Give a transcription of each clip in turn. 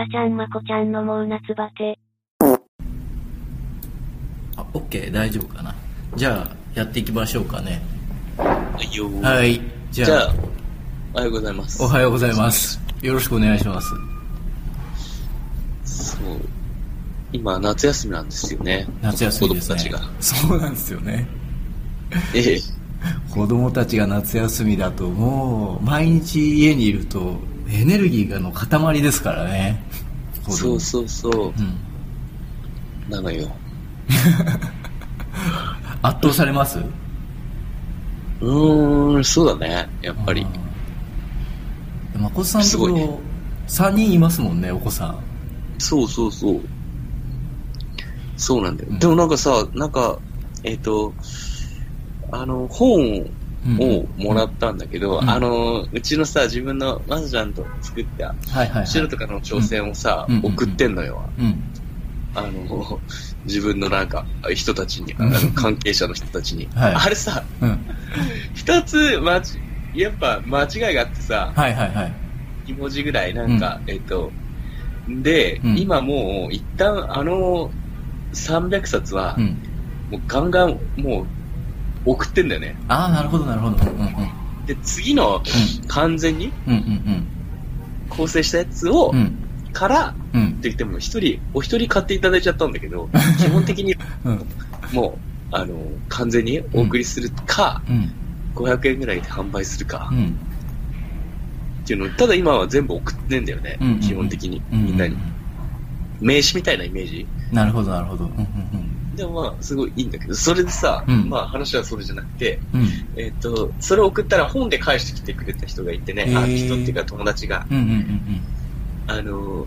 さちゃんまこちゃんのもう夏バテ。あ、OK、大丈夫かな。じゃあ、やっていきましょうかね。はいよーはい。じゃあ、じゃあ、おはようございます。おはようございます。よろしくお願いします。そう。今、夏休みなんですよね。夏休みですね。子供たちが。そうなんですよね。ええ。子供たちが夏休みだともう毎日家にいるとエネルギーがの塊ですからね。そうそうそうう。ん。なのよ。圧倒されます？うーん、そうだね。やっぱり。まこさんとねろ3人いますもんね、お子さん。そうそうそう。そうなんだよ。うんでもなんかさ、なんか、えっ、と、あの、本をもらったんだけど、うんあの、うちのさ、自分のマスちゃんと作った、はいはい、はい。後ろとかの挑戦をさ、うんうんうん送ってんのよ。うん。あの、自分のなんか、人たちに、あうんの関係者の人たちに。はいあれさ、うん。二つ、まち、やっぱ間違いがあってさ、はいはいはい。2文字ぐらい、なんか、えっと、で、うん今もう、一旦あの、300冊はう、ん。もうガンガン、もう、送ってんだよね。ああ、なるほどなるほど。うんうん。で、次の、完全にうんうん構成したやつをうん。う、ん。から、うんって。言っても、一人、お一人買っていただいちゃったんだけど、基本的に、うん。もう、あの、完全にお送りするか、うん。500円ぐらいで販売するかう、ん。っていうのを、ただ今は全部送ってんだよね、うん。基本的に、うん。みんなに。名刺みたいなイメージなるほどなるほど。うんうんでもまあ、すごいいいんだけど、それでさ、うんまあ話はそれじゃなくて、うん。うん。えっ、と、それを送ったら本で返してきてくれた人がいてね、あへー人っていうか友達が、うんうんうんあのー、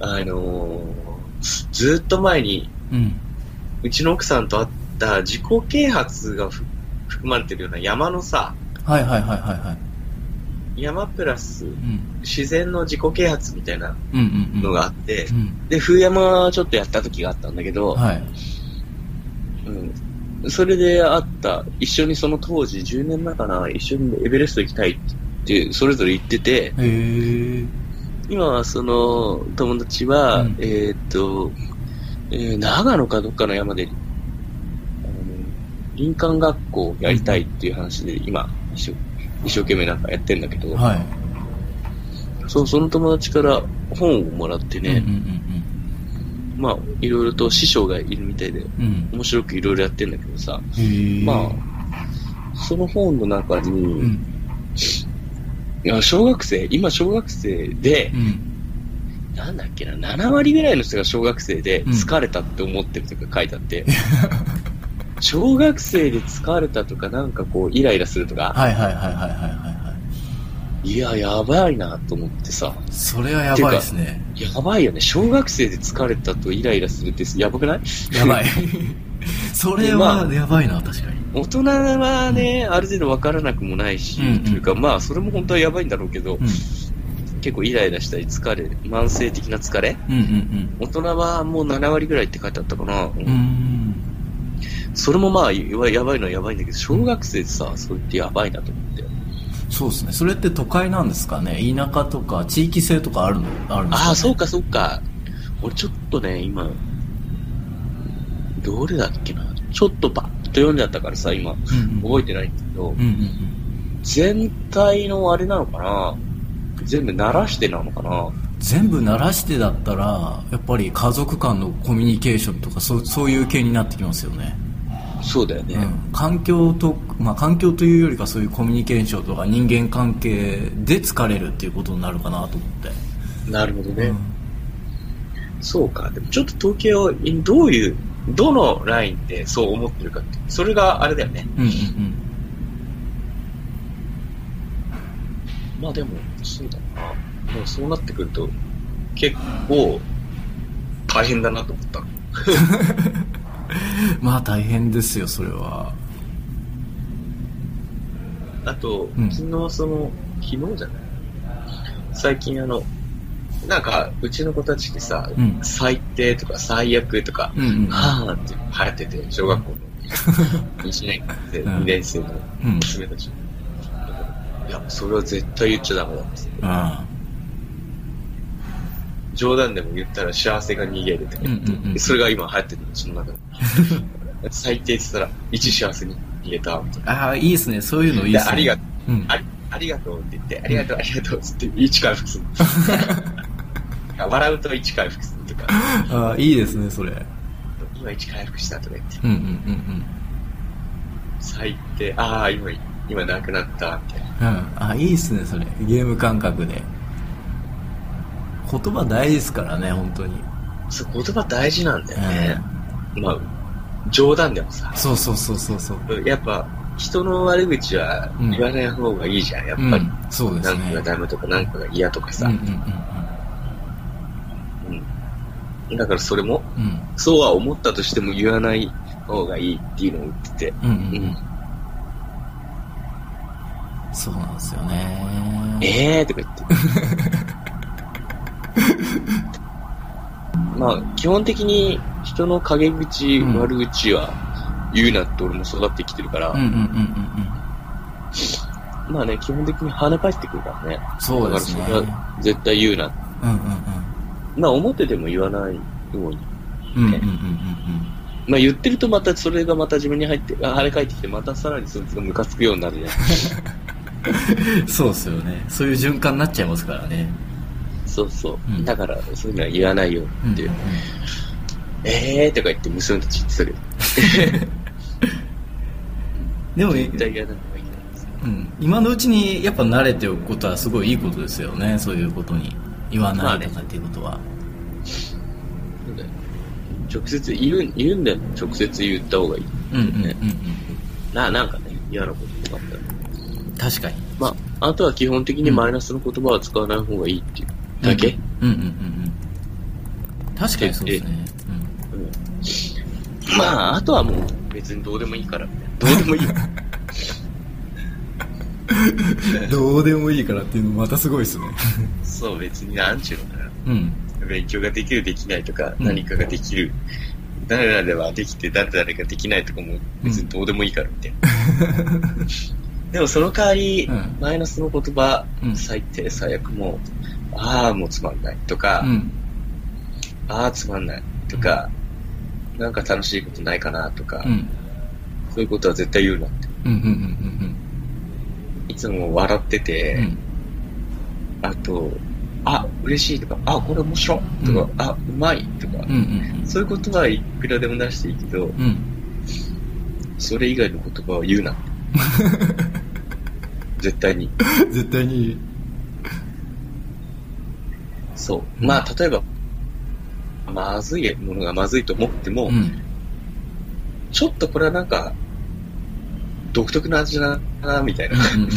あのー、ずっと前に、うん。うん。うちの奥さんと会った自己啓発がふ含まれてるような山のさ、はいはいはいはいはい。山プラスうん。自然の自己啓発みたいなうんうんうん。のがあって、うん。で、冬山ちょっとやった時があったんだけど、はい。うん、それで会った、一緒にその当時10年前かな、一緒にエベレスト行きたいって、それぞれ言ってて。今はその友達は、うんえーっと、えー長野かどっかの山で、あの林間学校をやりたいっていう話で、今一生、一生懸命なんかやってんだけど、はい。そうその友達から本をもらってうんうね、んまあ、いろいろと師匠がいるみたいで、うんうん。面白くいろいろやってんだけどさ。まあ、その本の中に、うん。いや、小学生、今小学生でう、ん。なんだっけな、7割ぐらいの人が小学生でうん疲れたって思ってるとか書いてあって、小学生で疲れたとか、なんかこう、イライラするとか、はいはいはいはいはいはいはい。いや、やばいなと思ってさ、それはやばいですね。やばいよね。小学生で疲れたとイライラするってやばくない？やばい。それはやばいな、確かに。大人はね、ある程度わからなくもないし、うんうんというか、まあ、それも本当はやばいんだろうけど、うん。結構イライラしたり疲れ、慢性的な疲れ？うんうん大人はもう7割ぐらいって書いてあったかな。うん。うん。それもまあ、やばいやばいのはやばいんだけど、小学生でさ、それってやばいなと思って。そうですね。それって都会なんですかね？田舎とか地域性とかあるの？あるんですか、ね、ああ、そうかそうか。俺ちょっとね、今、どれだっけな？ちょっとバッと読んじゃったからさ、今、うんうん。覚えてないんだけどうん、うん全体のあれなのかな？全部鳴らしてなのかな？うん。全部鳴らしてだったら、やっぱり家族間のコミュニケーションとか、そうそういう系になってきますよね。そうだよね。うん。環境と、まあ環境というよりかそういうコミュニケーションとか人間関係で疲れるっていうことになるかなと思って。なるほどね。うんそうか。でもちょっと統計を、どういう、どのラインでそう思ってるかって、それがあれだよね。うんうんまあでも、そうだな。もうそうなってくると、結構、大変だなと思った。うん。まあ大変ですよ、それは。あと、うん昨日その、昨日じゃない最近あの、なんか、うちの子たちにさ、うん最低とか最悪とか、うんうん。はぁって流行ってて、小学校の1 年生、うん2年生のうん娘たち。いや、それは絶対言っちゃダメだっつって。あ冗談でも言ったら幸せが逃げるとか言って、うんうんうんそれが今流行ってるの、その中で。最低って言ったら、一幸せに逃げた、みたいな。ああ、いいですね。そういうのいいですね。でありがうん。ありありがとうって言って、ありがとう、ありがとうっつって、一回復する。笑うと一回復するとか、ああ、いいですね、それ。今一回復したとか言って、うんうんうん最低、ああ、今、今なくなった、みたいな。うん。うん。ああ、いいですね、それ。ゲーム感覚で。言葉大事ですからね、本当に。そう、言葉大事なんだよね。まあ、冗談でもさ、そうそうそうそうそう。やっぱ、人の悪口は言わない方がいいじゃん、やっぱり。うん、そうですね。何かがダメとか何かが嫌とかさ。うんだからそれも、うん。そうは思ったとしても言わない方がいいっていうのを言ってて。うんうんうんうんうん。そうなんですよね。ええーとか言って。まあ、基本的に人の陰口、うん悪口は言うなって俺も育ってきてるから、うんうんうんうんうん。まあね、基本的に跳ね返ってくるからね。そうですねだからそれは絶対言うな。うんうんまあ、表でも言わないように。うん。うんうんうんまあ、言ってるとまたそれがまた自分に入って、あ跳ね返ってきて、またさらにそいつがムカつくようになるね。うんうん。そうですよね。そういう循環になっちゃいますからね。そうそう。うんだから、そういうのは言わないよって。えーとか言って娘たち言ってたけど。でも、絶対嫌なのがいけないです。うん、今のうちにやっぱ慣れておくことはすごいいいことですよね。そういうことに。言わないとかっていうことは。そうだよ直接言う、言うんだよ。直接言った方がいい。うんうんうんうん。な、なんかね、嫌なこととかあったら。確かに。まあ、あとは基本的にマイナスの言葉は使わない方がいいっていうだけ？うんうんうんうん。確かにそうですね。うんまあ、あとはもう別にどうでもいいから、どうでもいい どうでもいいからっていうのまたすごいですね。そう、別になんちゅうのかな。うん。勉強ができる、できないとか、うん何かができる。誰々はできて、誰々ができないとかも別にどうでもいいからみたいな。でもその代わり、うんマイナスの言葉、うん最低、最悪もう、ああ、もうつまんないとか、うん。ああ、つまんないとか、なんか楽しいことないかなとか、うん。そういうことは絶対言うなって。うんうんうんいつも笑ってて、うんうん。あと、あ、嬉しいとか、あ、これ面白いとか、うんあ、うまいとか、うんうんそういうことはいくらでも出していいけど、うん。うん。それ以外の言葉は言うな。絶対に。絶対に。そう。うんまあ、例えば、まずいものがまずいと思っても、うん。ちょっとこれはなんか、独特な味だな、みたいな。うんうん。ちょ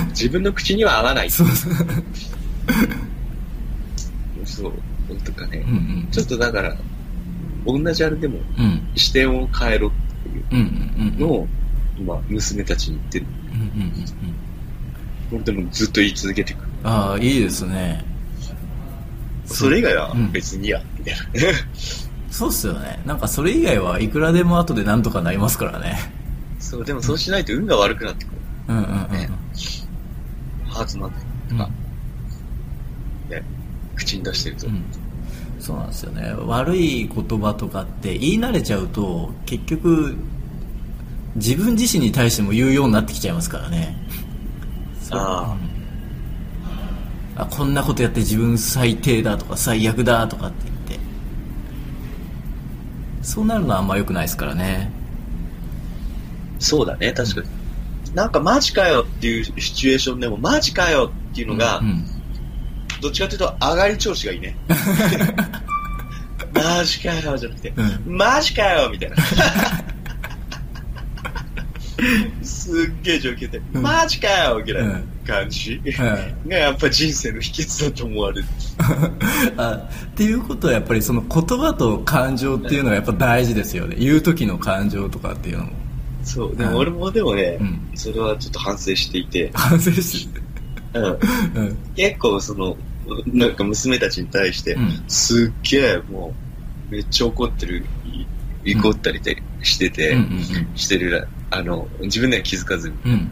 っと自分の口には合わない。そうそう。そう。とかねうん。うん。ちょっとだから、同じあれでもうん。視点を変えろっていう。のを、今、娘たちに言ってる。うんうんうんうん。本当にずっと言い続けていく。ああ、いいですね。それ以外はうん別にや、みたいな。そうっすよね。なんかそれ以外はいくらでも後でなんとかなりますからね。そう、でもそうしないと運が悪くなってくる。うんうんうんハーツマンとか、ね、口に出してると。うんそうなんですよね悪い言葉とかって言い慣れちゃうと結局自分自身に対しても言うようになってきちゃいますからねそうあうんあこんなことやって自分最低だとか最悪だとかって言って。そうなるのはあんま良くないですからね。そうだね、確かに。なんかマジかよっていうシチュエーションでも、マジかよっていうのが、うんどっちかというと上がり調子がいいね。マジかよじゃなくて、うん。マジかよみたいな。すっげえ状況で、うん。マジかよみたいな。うん感じ、うがやっぱ人生の秘訣だと思われる。あっていうことはやっぱりその言葉と感情っていうのはやっぱ大事ですよね。言う時の感情とかっていうのも。そう、でうん。も俺もでもね、うん。それはちょっと反省していて、反省して。うん、うん。結構その、なんか娘たちに対して、うん。すっげえもう、めっちゃ怒ってる、い怒ったりでしてて、うんうんしてるら、あの、自分では気づかずに。うん。うん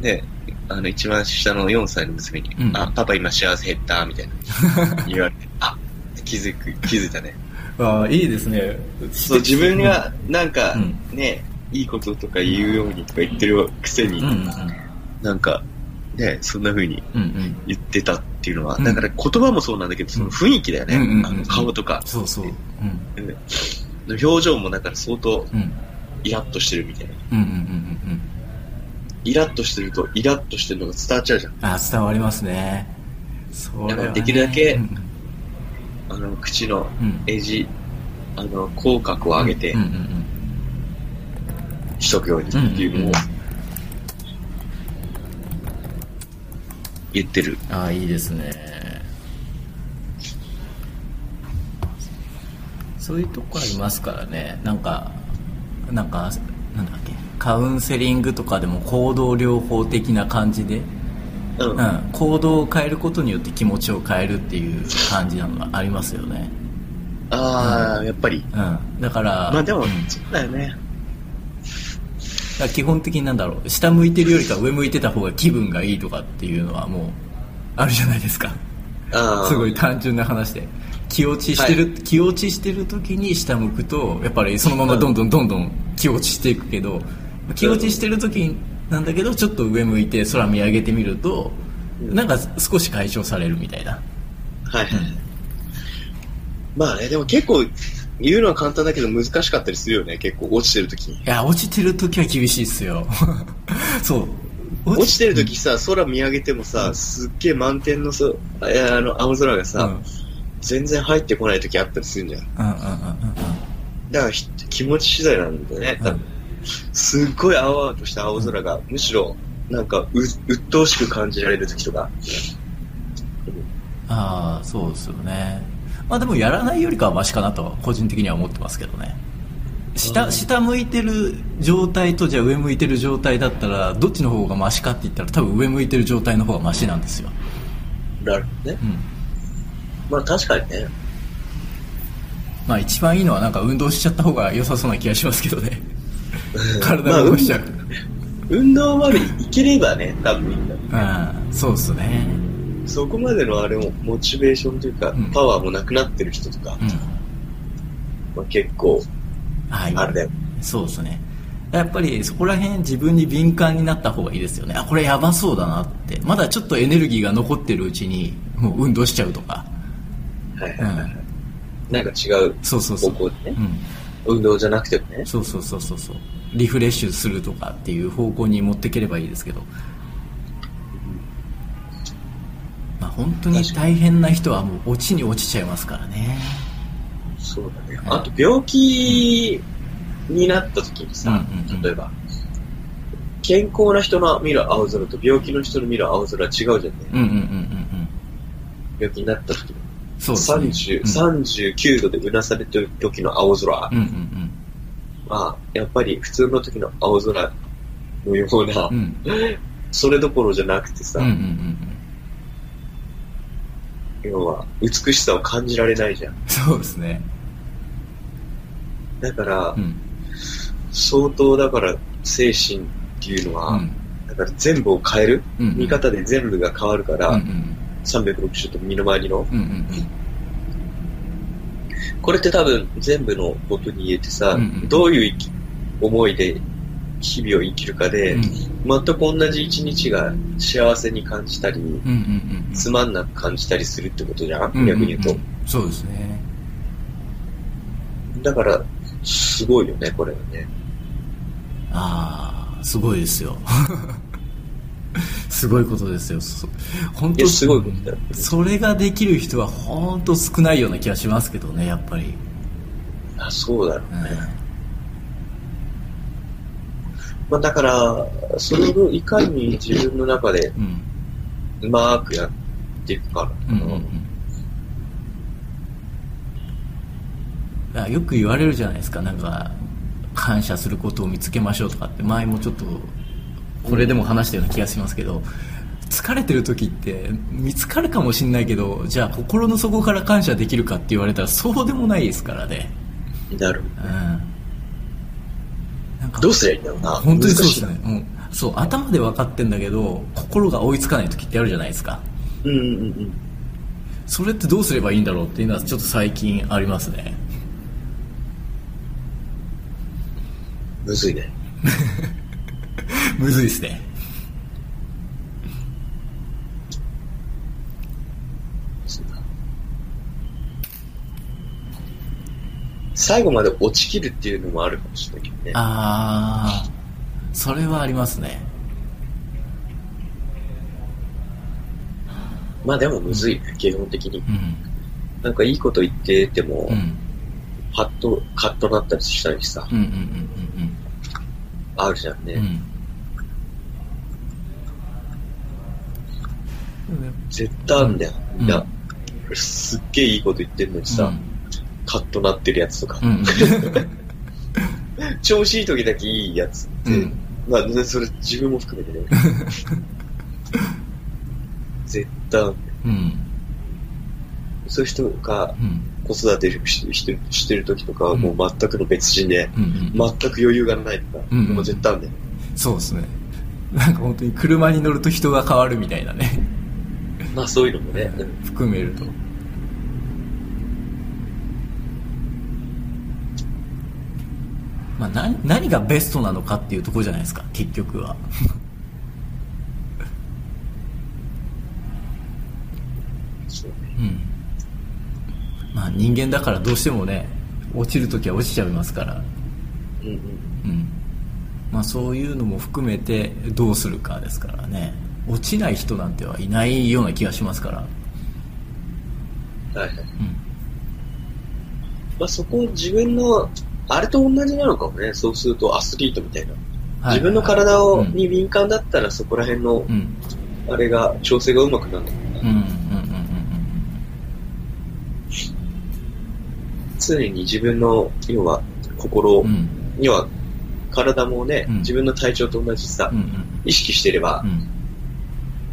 ね、あの、一番下の4歳の娘に、うん。あ、パパ今幸せ減った、みたいな。言われて、あ、気づく、気づいたね。ああいいですね。そう、自分が、なんかうん、ね、いいこととか言うようにとか言ってるくせに、うんうんなんか、ね、そんな風にうんうん。言ってたっていうのは、うん。だから言葉もそうなんだけど、その雰囲気だよね。うんうんうん。あの顔とか、そうそう。うん。うん。表情もだから相当うん。イラッとしてるみたいな。うんうんうんうんうんイラッとしてると、イラッとしてるのが伝わっちゃうじゃん。あ伝わりますね。それはね。だからできるだけうん。あの、口のうん。エジ、あの、口角を上げてうんうんうんしとくようにっていうのを言ってる。ああいいですね。そういうとこありますからね。なんかなんかなんだっけカウンセリングとかでも行動療法的な感じで、うん。うん、行動を変えることによって気持ちを変えるっていう感じなのがありますよね、ああ、やっぱり。うん、だからまあでもうん、そうだよね。だ基本的になんだろう。下向いてるよりか上向いてた方が気分がいいとかっていうのはもうあるじゃないですか。ああ。すごい単純な話で。気落ちしてる、は気落ちしてる時に下向くとやっぱりそのままどんどんどんどん気落ちしていくけど気落ちしてる時なんだけどちょっと上向いて空見上げてみるとなんか少し解消されるみたいなはいはい。まあね、でも結構、言うのは簡単だけど難しかったりするよね。結構落ちてる時に。いや落ちてる時は厳しいっすよ そう落ちてる時さ、空見上げてもさ、すっげえ満天のそあの青空がうんさ、全然入ってこない時あったりするんじゃん。うんうんうんうんだからひ気持ち次第なんだよね、多分。すっごい青々とした青空が、むしろ、なんかう、鬱陶しく感じられる時とか。ああそうですよね。まあでもやらないよりかはマシかなとは個人的には思ってますけどね。下下向いてる状態とじゃあ上向いてる状態だったらどっちの方がマシかって言ったら多分上向いてる状態の方がマシなんですよ、なるほどね。うん、まあ確かにね。まあ一番いいのはなんか運動しちゃった方が良さそうな気がしますけどね体を動かしちゃう、運動までいければね、多分いいんだ。うん、そうっすね。そこまでのあれも、モチベーションというか、うん。パワーもなくなってる人とか、うん。まあ、結構、はいあれだよ。そうですね。やっぱりそこら辺自分に敏感になった方がいいですよね。あこれやばそうだなって。まだちょっとエネルギーが残ってるうちにもう運動しちゃうとか。はいはいはいはい。なんか違うそうそうそう。方向でね。う。ん。運動じゃなくてもね。そうそうそうそうそうリフレッシュするとかっていう方向に持っていければいいですけど、まあ、本当に大変な人はもう落ちに落ちちゃいますからね。そうだね。はい。あと、病気になった時にさ、うんうんうん。例えば、健康な人の見る青空と病気の人の見る青空は違うじゃんね。うんうんうんうんうん。病気になった時の。そうですね。30、39度でうなされてる時の青空。うんうんは、やっぱり普通の時の青空のような、うん。うんそれどころじゃなくてさ、うんうんうん要は美しさを感じられないじゃん。そうですね。だから、うん。相当だから精神っていうのは、うん。だから全部を変える、うんうん。見方で全部が変わるから、うんうん。360度身の回りの。うんうんこれって多分全部のことに言えてさ、うんうん。どういう思いで日々を生きるかで、うん。全く同じ一日が幸せに感じたり、うんうんうんうん。つまんなく感じたりするってことじゃん？うんうん逆に言うと。そうですね。だから、すごいよね、これはね。ああすごいですよ すごいことですよ。そ本当すごいことだよ。それができる人は本当少ないような気がしますけどねやっぱり、あそうだろううん。ね。まあ、だから、それをいかに自分の中でうまくやっていくかう。んうんうん。よく言われるじゃないですか。なんか感謝することを見つけましょうとかって前もちょっとこれでも話したような気がしますけど疲れてる時って見つかるかもしれないけどじゃあ心の底から感謝できるかって言われたらそうでもないですからね。なるうん。なんかどうすりゃいいんだろうな。本当にそうですね。うそう頭で分かってんだけど心が追いつかない時ってあるじゃないですか。うんうんうん。それってどうすればいいんだろうっていうのはちょっと最近ありますね。むずいね。むずいですね。最後まで落ちきるっていうのもあるかもしれないけどね。ああそれはありますね。まあでもむずいね、基本的に。うん。なんかいいこと言ってても、うん。パッと、カッとなったりしたりさ、うんうんうん。あるじゃんね。うんうん絶対あんだよ。うんいや、すっげえいいこと言ってんのにさ、カッとなってるやつとか、調子いい時だけいいやつって、うん。まあ、ねそれ自分も含めてね。絶対あんだよ。うん。そういう人がうん。子育てしてしてしてる時とかはもう全くの別人で、全く余裕がないとか、もう絶対あんだよ。そうですね。なんか本当に車に乗ると人が変わるみたいなねまあそういうのもね、うん含めると。まあ何何がベストなのかっていうところじゃないですか。結局は。そうね。うん。まあ人間だからどうしてもね落ちるときは落ちちゃいますから。うんうん。うん。まあそういうのも含めてどうするかですからね落ちない人なんてはいないような気がしますから。はいはい。うん。まあそこ自分の、あれと同じなのかもね。そうするとアスリートみたいな。はい。自分の体を、うんに敏感だったらそこら辺のう、ん。あれが、調整がうまくなるのかな。うんうんうん常に自分の、要は、心には、体もね、うん。自分の体調と同じさ、意識してればう、ん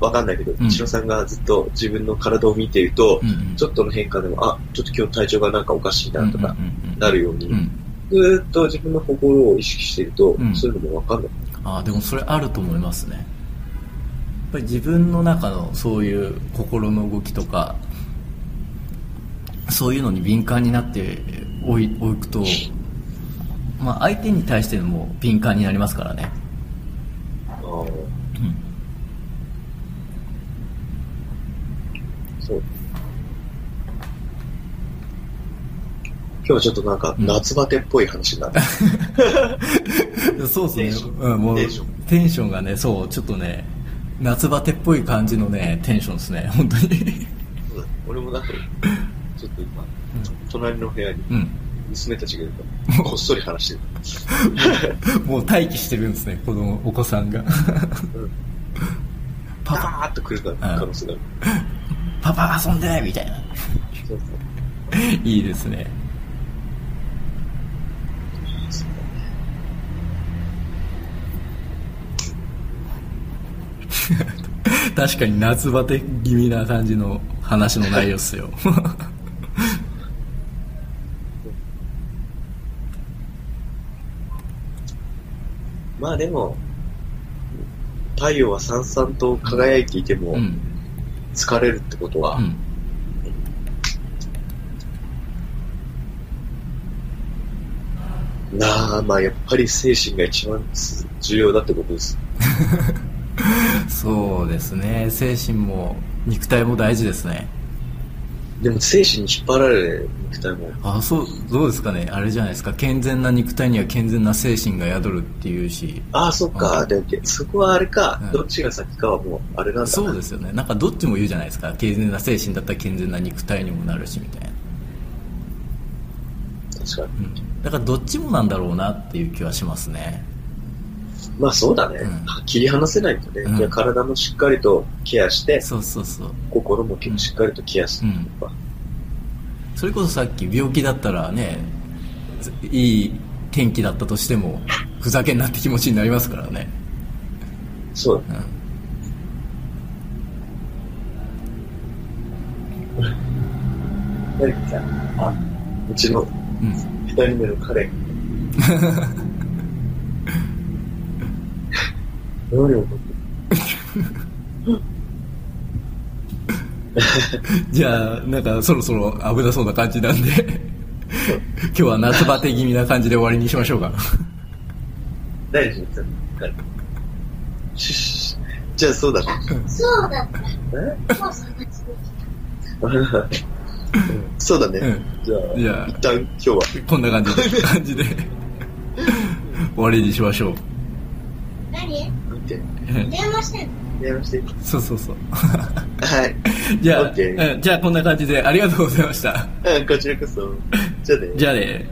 わかんないけど、うん。一郎さんがずっと自分の体を見ていると、うんうん。ちょっとの変化でも、あ、ちょっと今日体調がなんかおかしいなとか、うんなるように、うん。ずーっと自分の心を意識していると、うん。そういうのもわかんない。ああでもそれあると思いますね。やっぱり自分の中のそういう心の動きとかそういうのに敏感になっておいおくと、まあ、相手に対しても敏感になりますからね、ああ、うん、そう。今日はちょっとなんかうん。夏バテっぽい話になって、そうテンション。ですね、うん、もうテンション。がねそうちょっとね夏バテっぽい感じのねテンションですね本当に。うん俺もなんか、ちょっと今、隣の部屋にうん。娘たちがいるから、こっそり話してる。もう待機してるんですね子供お子さんが。うん。パパ。パーッと来るから可能性がある。パパ遊んでみたいな。いいですね。確かに夏バテ気味な感じの話の内容っすよ。まあでも、太陽はさんさんと輝いていてもう、ん疲れるってことは、うん。なあ、まあやっぱり精神が一番重要だってことです。そうですね。精神も肉体も大事ですねでも精神に引っ張られ、肉体も。あそうどうですかね。あれじゃないですか。健全な肉体には健全な精神が宿るっていうし。ああ、そっか。うん。でそこはあれか、うん。どっちが先かはもう、あれなんだ。な。そうですよね。なんかどっちも言うじゃないですか。健全な精神だったら健全な肉体にもなるしみたいな、確かに。うん、だからどっちもなんだろうなっていう気はしますねまあそうだね。うん切り離せないとね。うんじゃあ体もしっかりとケアして、そうそうそう心もしっかりとケアするとか。それこそさっき病気だったらねいい天気だったとしてもふざけんなって気持ちになりますからね、そうだね。うん何かさ、あ、うちのうん二人目の彼、何怒ってじゃあ、なんかそろそろ危なそうな感じなんで、今日は夏バテ気味な感じで終わりにしましょうか。何しに来たのシュッシュじゃあそうだ。そうだ。そうだね。うんじゃあ、じゃあ一旦今日は。こんな感じで、感じで、終わりにしましょう。何。電話してんの？電話して。そうそうそう。はい。じゃあ、うんじゃあこんな感じでありがとうございました。うん、こちらこそ。じゃあね。じゃあね。